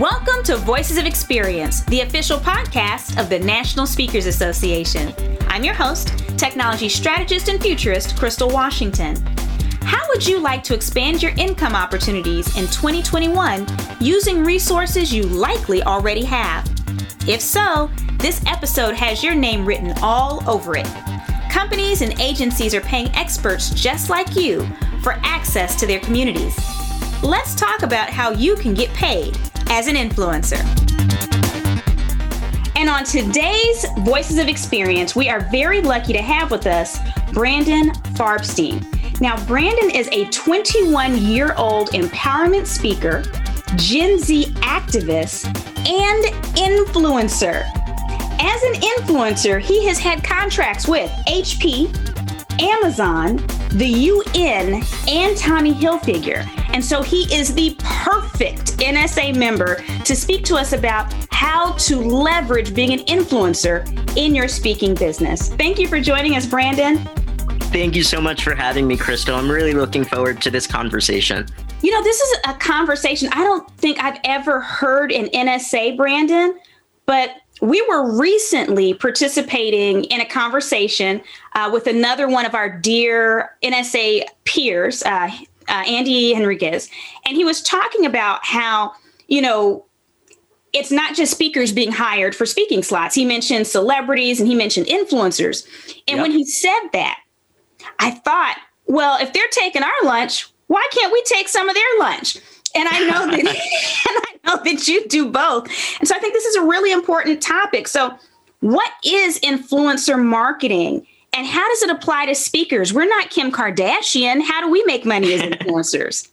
Welcome to Voices of Experience, the official podcast of the National Speakers Association. I'm your host, technology strategist and futurist, Crystal Washington. How would you like to expand your income opportunities in 2021 using resources you likely already have? If so, this episode has your name written all over it. Companies and agencies are paying experts just like you for access to their communities. Let's talk about how you can get paid as an influencer. And on today's Voices of Experience, we are very lucky to have with us Brandon Farbstein. Now, Brandon is a 21 year old empowerment speaker, Gen Z activist, and influencer. As an influencer, he has had contracts with HP, Amazon, the UN, and Tommy Hilfiger. And so he is the perfect NSA member to speak to us about how to leverage being an influencer in your speaking business. Thank you for joining us, Brandon. Thank you so much for having me, Crystal. I'm really looking forward to this conversation. You know, this is a conversation I don't think I've ever heard in NSA, Brandon, but we were recently participating in a conversation uh, with another one of our dear NSA peers, uh, uh, Andy Henriquez, and he was talking about how, you know, it's not just speakers being hired for speaking slots. He mentioned celebrities and he mentioned influencers. And yep. when he said that, I thought, well, if they're taking our lunch, why can't we take some of their lunch? And I know that and I know that you do both. And so I think this is a really important topic. So what is influencer marketing? And how does it apply to speakers? We're not Kim Kardashian. How do we make money as influencers?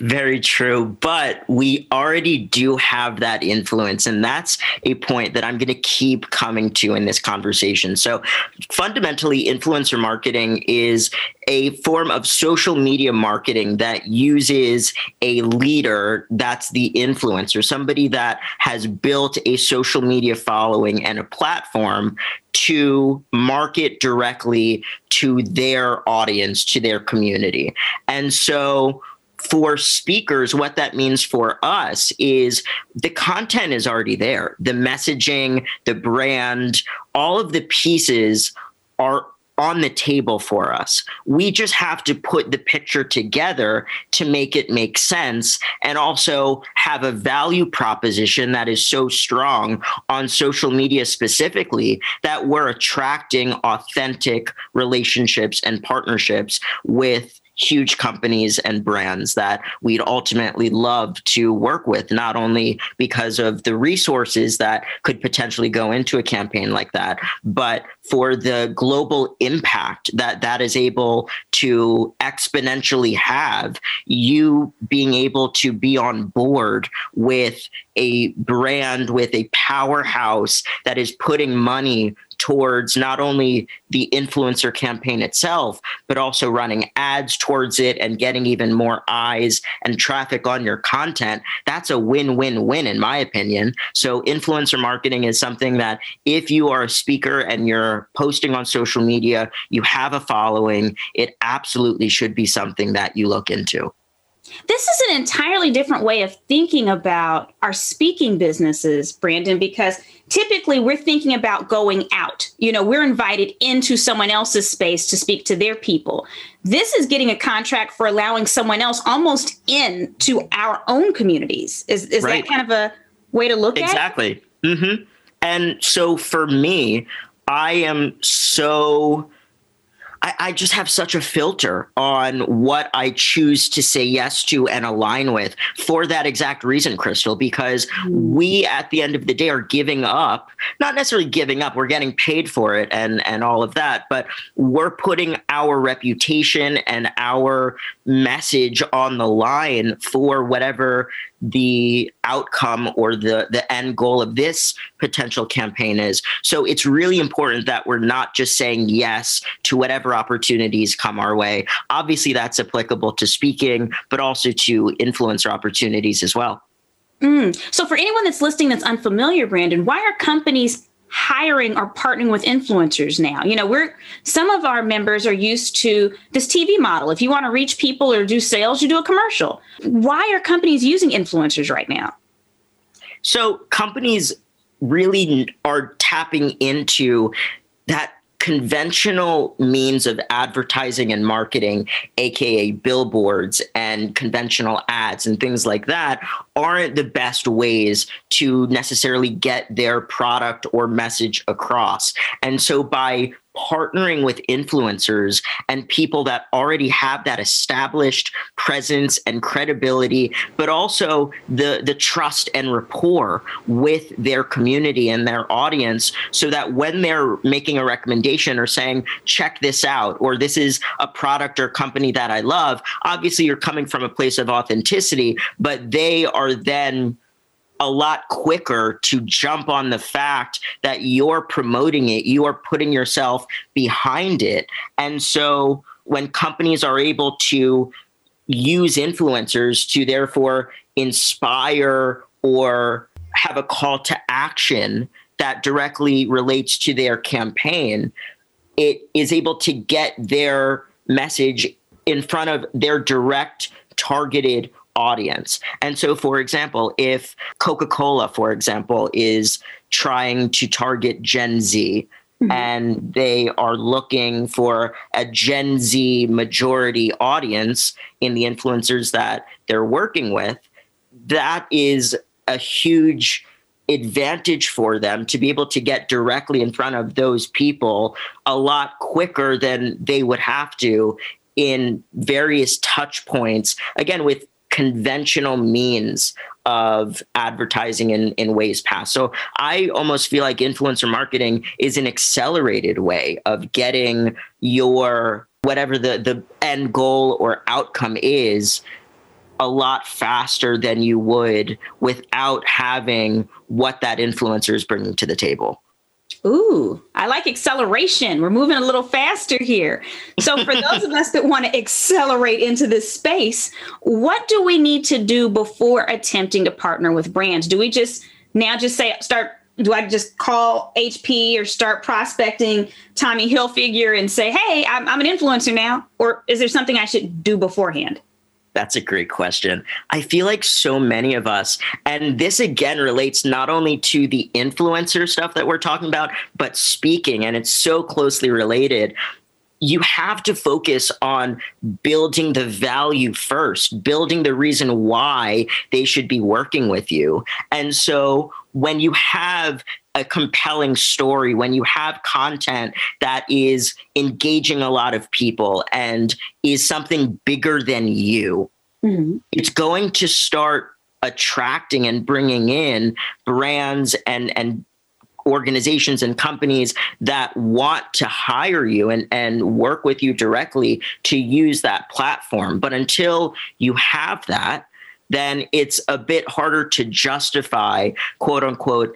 Very true. But we already do have that influence. And that's a point that I'm going to keep coming to in this conversation. So, fundamentally, influencer marketing is a form of social media marketing that uses a leader that's the influencer, somebody that has built a social media following and a platform to market directly to their audience, to their community. And so, for speakers, what that means for us is the content is already there. The messaging, the brand, all of the pieces are on the table for us. We just have to put the picture together to make it make sense and also have a value proposition that is so strong on social media specifically that we're attracting authentic relationships and partnerships with huge companies and brands that we'd ultimately love to work with, not only because of the resources that could potentially go into a campaign like that, but for the global impact that that is able to exponentially have, you being able to be on board with a brand, with a powerhouse that is putting money towards not only the influencer campaign itself, but also running ads towards it and getting even more eyes and traffic on your content, that's a win win win, in my opinion. So, influencer marketing is something that if you are a speaker and you're posting on social media, you have a following, it absolutely should be something that you look into. This is an entirely different way of thinking about our speaking businesses, Brandon, because typically we're thinking about going out. You know, we're invited into someone else's space to speak to their people. This is getting a contract for allowing someone else almost in to our own communities. Is, is right. that kind of a way to look exactly. at it? Exactly. Mm-hmm. And so for me, I am so I, I, just have such a filter on what I choose to say yes to and align with for that exact reason, Crystal, because mm. we at the end of the day are giving up, not necessarily giving up, we're getting paid for it and, and all of that, but we're putting our reputation and our message on the line for whatever the outcome or the the end goal of this potential campaign is. So it's really important that we're not just saying yes to whatever opportunities come our way. Obviously that's applicable to speaking but also to influencer opportunities as well. Mm. so for anyone that's listening that's unfamiliar brandon why are companies hiring or partnering with influencers now. You know, we're some of our members are used to this TV model. If you want to reach people or do sales, you do a commercial. Why are companies using influencers right now? So companies really are tapping into that conventional means of advertising and marketing, aka billboards and conventional ads and things like that, aren't the best ways to necessarily get their product or message across. And so by partnering with influencers and people that already have that established presence and credibility, but also the, the trust and rapport with their community and their audience so that when they're making a recommendation or saying, check this out, or this is a product or company that I love, obviously you're coming from a place of authenticity, but they are then a lot quicker to jump on the fact that you're promoting it, you are putting yourself behind it. And so when companies are able to use influencers to therefore inspire or have a call to action that directly relates to their campaign, it is able to get their message in front of their direct targeted audience. And so, for example, if Coca Cola, for example, is trying to target Gen Z, Mm-hmm. and they are looking for a Gen Z majority audience in the influencers that they're working with, that is a huge advantage for them to be able to get directly in front of those people a lot quicker than they would have to in various touch points again with conventional means of advertising in, in ways past. So I almost feel like influencer marketing is an accelerated way of getting your whatever the, the end goal or outcome is a lot faster than you would without having what that influencer is bringing to the table. Ooh, I like acceleration. We're moving a little faster here. So, for those of us that want to accelerate into this space, what do we need to do before attempting to partner with brands? Do we just now just say, start? Do I just call HP or start prospecting Tommy Hilfiger and say, hey, I'm, I'm an influencer now? Or is there something I should do beforehand? That's a great question. I feel like so many of us, and this again relates not only to the influencer stuff that we're talking about, but speaking, and it's so closely related. You have to focus on building the value first, building the reason why they should be working with you. And so when you have a compelling story, when you have content that is engaging a lot of people and is something bigger than you, mm-hmm. it's going to start attracting and bringing in brands and and organizations and companies that want to hire you and, and work with you directly to use that platform. But until you have that, then it's a bit harder to justify, quote unquote,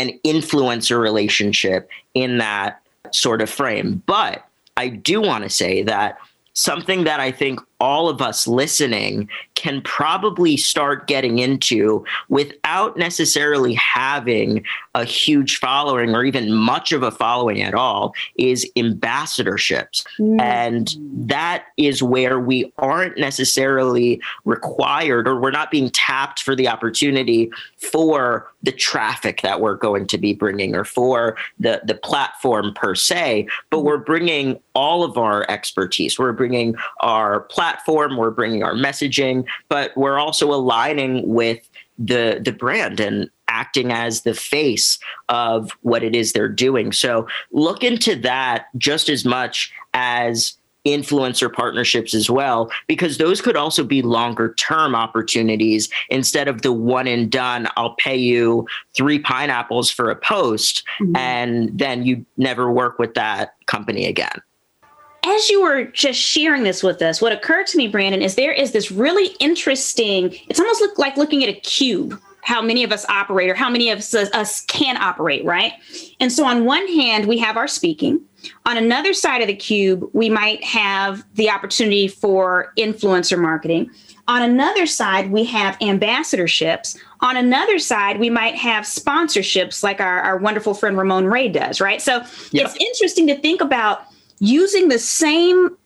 an influencer relationship in that sort of frame. But I do want to say that something that I think all of us listening can probably start getting into without necessarily having a huge following or even much of a following at all is ambassadorships. Mm. And that is where we aren't necessarily required or we're not being tapped for the opportunity for the traffic that we're going to be bringing or for the, the platform per se, but we're bringing all of our expertise. We're bringing our platform platform, we're bringing our messaging, but we're also aligning with the the brand and acting as the face of what it is they're doing. So look into that just as much as influencer partnerships as well because those could also be longer term opportunities instead of the one and done I'll pay you 3 pineapples for a post mm-hmm. and then you never work with that company again as you were just sharing this with us, what occurred to me, Brandon, is there is this really interesting, it's almost look like looking at a cube, how many of us operate or how many of us, us can operate, right? And so on one hand, we have our speaking. On another side of the cube, we might have the opportunity for influencer marketing. On another side, we have ambassadorships. On another side, we might have sponsorships like our, our wonderful friend Ramon Ray does, right? So it's interesting to think about using the same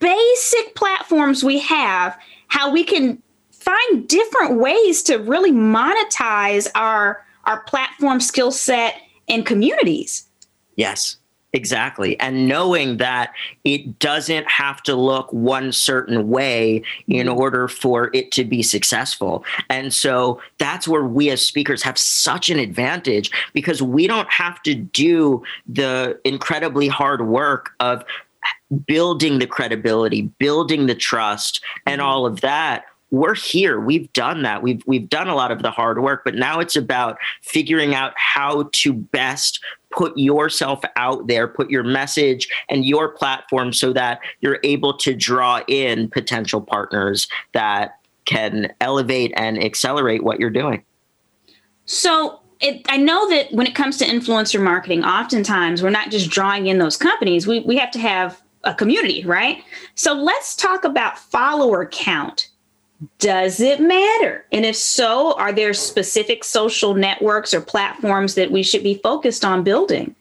basic platforms we have, how we can find different ways to really monetize our our platform skill set and communities. Yes. Exactly. And knowing that it doesn't have to look one certain way in mm-hmm. order for it to be successful. And so that's where we as speakers have such an advantage because we don't have to do the incredibly hard work of building the credibility, building the trust, and mm-hmm. all of that we're here we've done that we've we've done a lot of the hard work but now it's about figuring out how to best put yourself out there put your message and your platform so that you're able to draw in potential partners that can elevate and accelerate what you're doing so it, I know that when it comes to influencer marketing, oftentimes we're not just drawing in those companies. We, we have to have a community, right? So let's talk about follower count does it matter? And if so, are there specific social networks or platforms that we should be focused on building?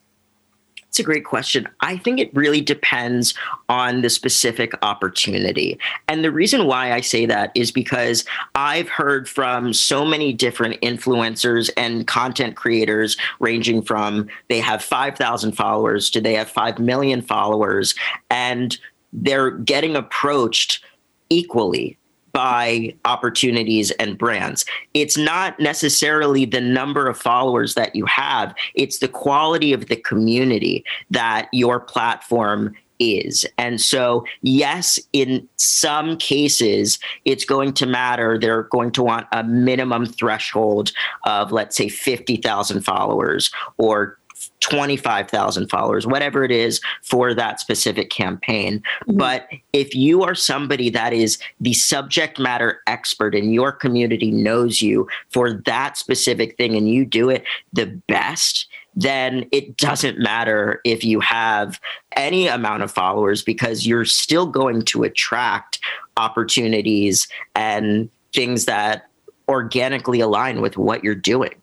It's a great question. I think it really depends on the specific opportunity. And the reason why I say that is because I've heard from so many different influencers and content creators, ranging from they have 5,000 followers to they have 5 million followers, and they're getting approached equally by opportunities and brands. It's not necessarily the number of followers that you have, it's the quality of the community that your platform is. And so, yes, in some cases, it's going to matter. They're going to want a minimum threshold of, let's say, 50,000 followers or 25,000 followers, whatever it is for that specific campaign. Mm-hmm. But if you are somebody that is the subject matter expert and your community knows you for that specific thing and you do it the best, then it doesn't matter if you have any amount of followers because you're still going to attract opportunities and things that organically align with what you're doing.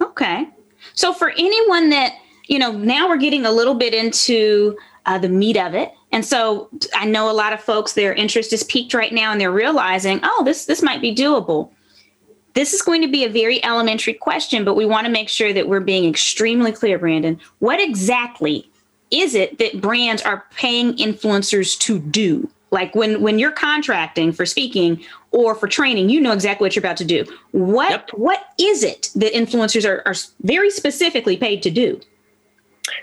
Okay. So for anyone that, you know, now we're getting a little bit into uh, the meat of it. And so I know a lot of folks, their interest is peaked right now and they're realizing, oh, this this might be doable. This is going to be a very elementary question, but we want to make sure that we're being extremely clear, Brandon. What exactly is it that brands are paying influencers to do? Like when when you're contracting for speaking or for training, you know exactly what you're about to do. What yep. what is it that influencers are, are very specifically paid to do?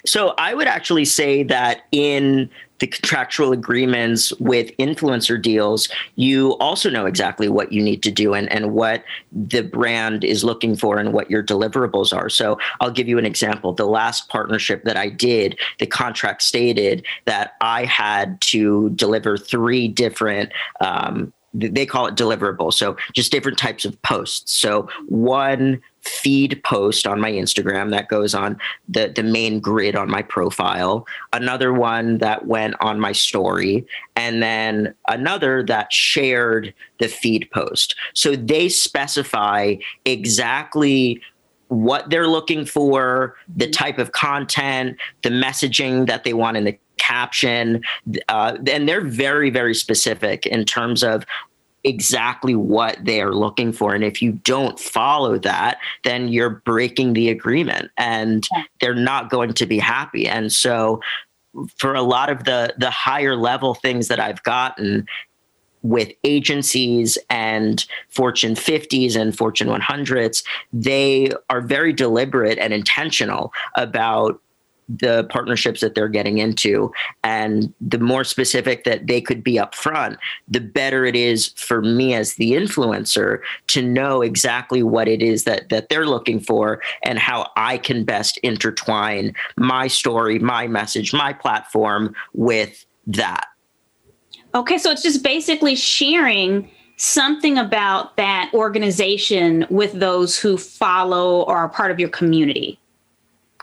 So I would actually say that in the contractual agreements with influencer deals, you also know exactly what you need to do and, and what the brand is looking for and what your deliverables are. So I'll give you an example. The last partnership that I did, the contract stated that I had to deliver three different um, they call it deliverable. So just different types of posts. So one feed post on my Instagram that goes on the, the main grid on my profile, another one that went on my story, and then another that shared the feed post. So they specify exactly what they're looking for, the type of content, the messaging that they want in the caption. Uh, and they're very, very specific in terms of exactly what they are looking for. And if you don't follow that, then you're breaking the agreement and they're not going to be happy. And so for a lot of the the higher level things that I've gotten with agencies and Fortune 50s and Fortune 100s, they are very deliberate and intentional about the partnerships that they're getting into. And the more specific that they could be upfront the better it is for me as the influencer to know exactly what it is that that they're looking for and how I can best intertwine my story my message my platform with that. Okay so it's just basically sharing something about that organization with those who follow or are part of your community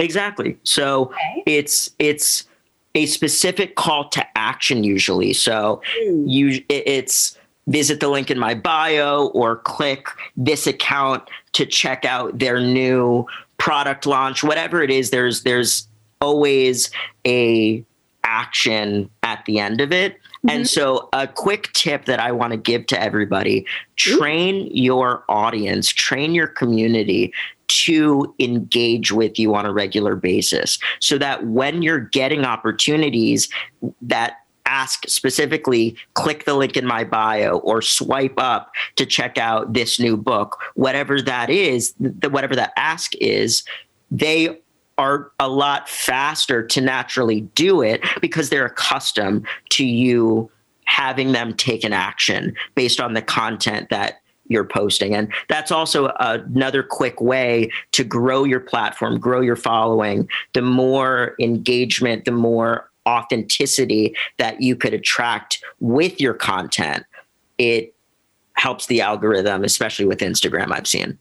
Exactly. So okay. it's it's a specific call to action usually. So mm. you it's visit the link in my bio or click this account to check out their new product launch whatever it is there's there's always a action at the end of it Mm-hmm. And so, a quick tip that I want to give to everybody train your audience, train your community to engage with you on a regular basis. So that when you're getting opportunities that ask specifically click the link in my bio or swipe up to check out this new book whatever that is the, whatever that ask is they are a lot faster to naturally do it because they're accustomed to you having them take an action based on the content that you're posting. And that's also another quick way to grow your platform, grow your following. The more engagement, the more authenticity that you could attract with your content, it helps the algorithm, especially with Instagram, I've seen.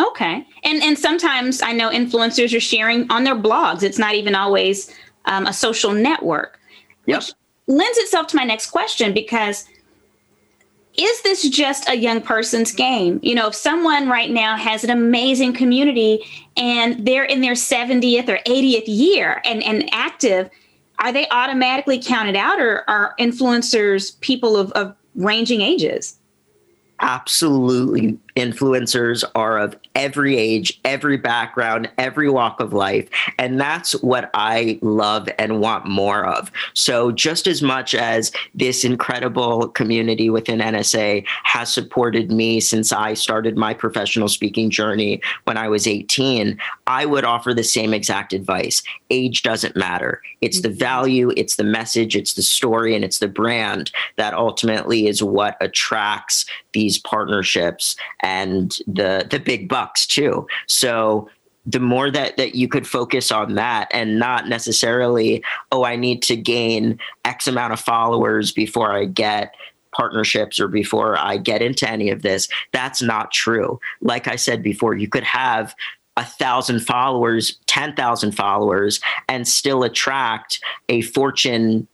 Okay. And and sometimes I know influencers are sharing on their blogs. It's not even always um, a social network. Yep. Which lends itself to my next question because is this just a young person's game? You know, if someone right now has an amazing community and they're in their 70th or 80th year and, and active, are they automatically counted out or are influencers people of, of ranging ages? Absolutely influencers are of every age, every background, every walk of life. And that's what I love and want more of. So, just as much as this incredible community within NSA has supported me since I started my professional speaking journey when I was 18, I would offer the same exact advice. Age doesn't matter. It's the mm-hmm. value, it's the message, it's the story, and it's the brand that ultimately is what attracts these partnerships and the the big bucks too. So the more that that you could focus on that and not necessarily oh I need to gain x amount of followers before I get partnerships or before I get into any of this that's not true. Like I said before you could have a thousand followers, 10,000 followers, and still attract a Fortune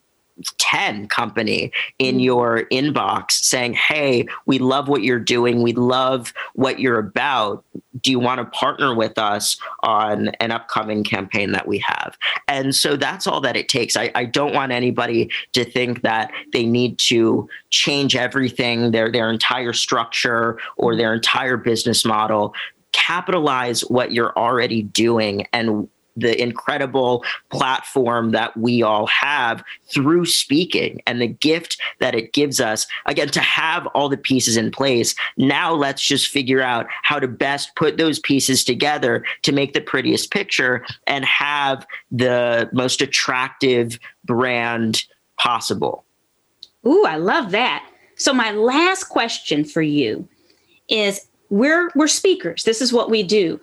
10 company in mm. your inbox saying, Hey, we love what you're doing. We love what you're about. Do you want to partner with us on an upcoming campaign that we have? And so that's all that it takes. I, I don't want anybody to think that they need to change everything, their, their entire structure or their entire business model capitalize what you're already doing and the incredible platform that we all have through speaking and the gift that it gives us. Again to have all the pieces in place now let's just figure out how to best put those pieces together to make the prettiest picture and have the most attractive brand possible. Ooh i love that. So my last question for you is we're we're speakers. This is what we do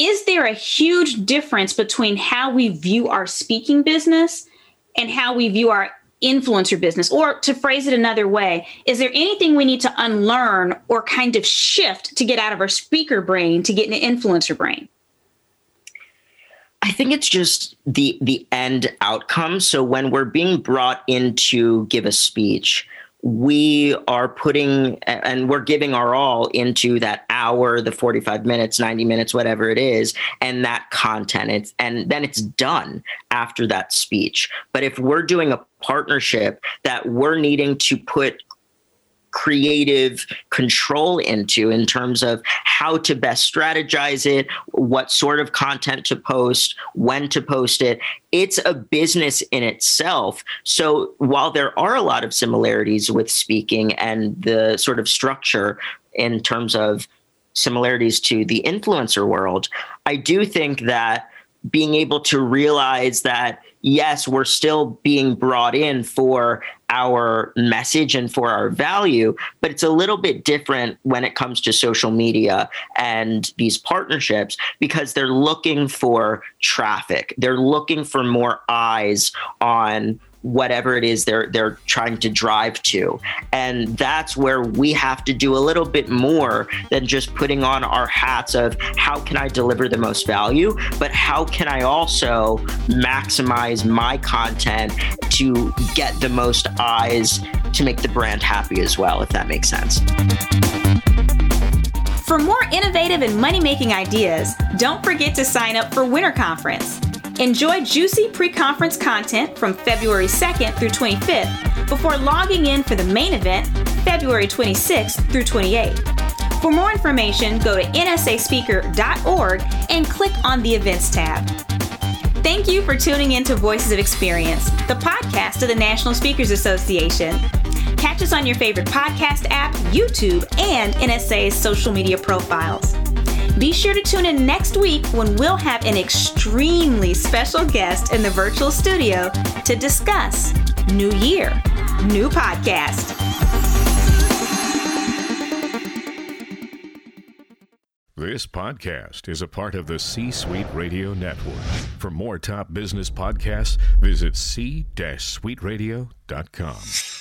is there a huge difference between how we view our speaking business and how we view our influencer business? Or to phrase it another way, is there anything we need to unlearn or kind of shift to get out of our speaker brain to get an influencer brain? I think it's just the the end outcome. So when we're being brought in to give a speech, we are putting and we're giving our all into that hour the 45 minutes 90 minutes whatever it is and that content. It's, and then it's done after that speech. But if we're doing a partnership that we're needing to put creative control into in terms of how to best strategize it, what sort of content to post, when to post it. It's a business in itself. So while there are a lot of similarities with speaking and the sort of structure in terms of similarities to the influencer world, I do think that being able to realize that yes, we're still being brought in for our message and for our value, but it's a little bit different when it comes to social media and these partnerships because they're looking for traffic. They're looking for more eyes on whatever it is they're they're trying to drive to and that's where we have to do a little bit more than just putting on our hats of how can I deliver the most value but how can I also maximize my content to get the most eyes to make the brand happy as well if that makes sense for more innovative and money making ideas, don't forget to sign up for Winter Conference. Enjoy juicy pre conference content from February 2nd through 25th before logging in for the main event February 26th through 28th. For more information, go to nsaspeaker.org and click on the Events tab. Thank you for tuning in to Voices of Experience, the podcast of the National Speakers Association. Catch us on your favorite podcast app, YouTube, and NSA's social media profiles. Be sure to tune in next week when we'll have an extremely special guest in the virtual studio to discuss New Year, New Podcast. This podcast is a part of the C Suite Radio Network. For more top business podcasts, visit c-suiteradio.com.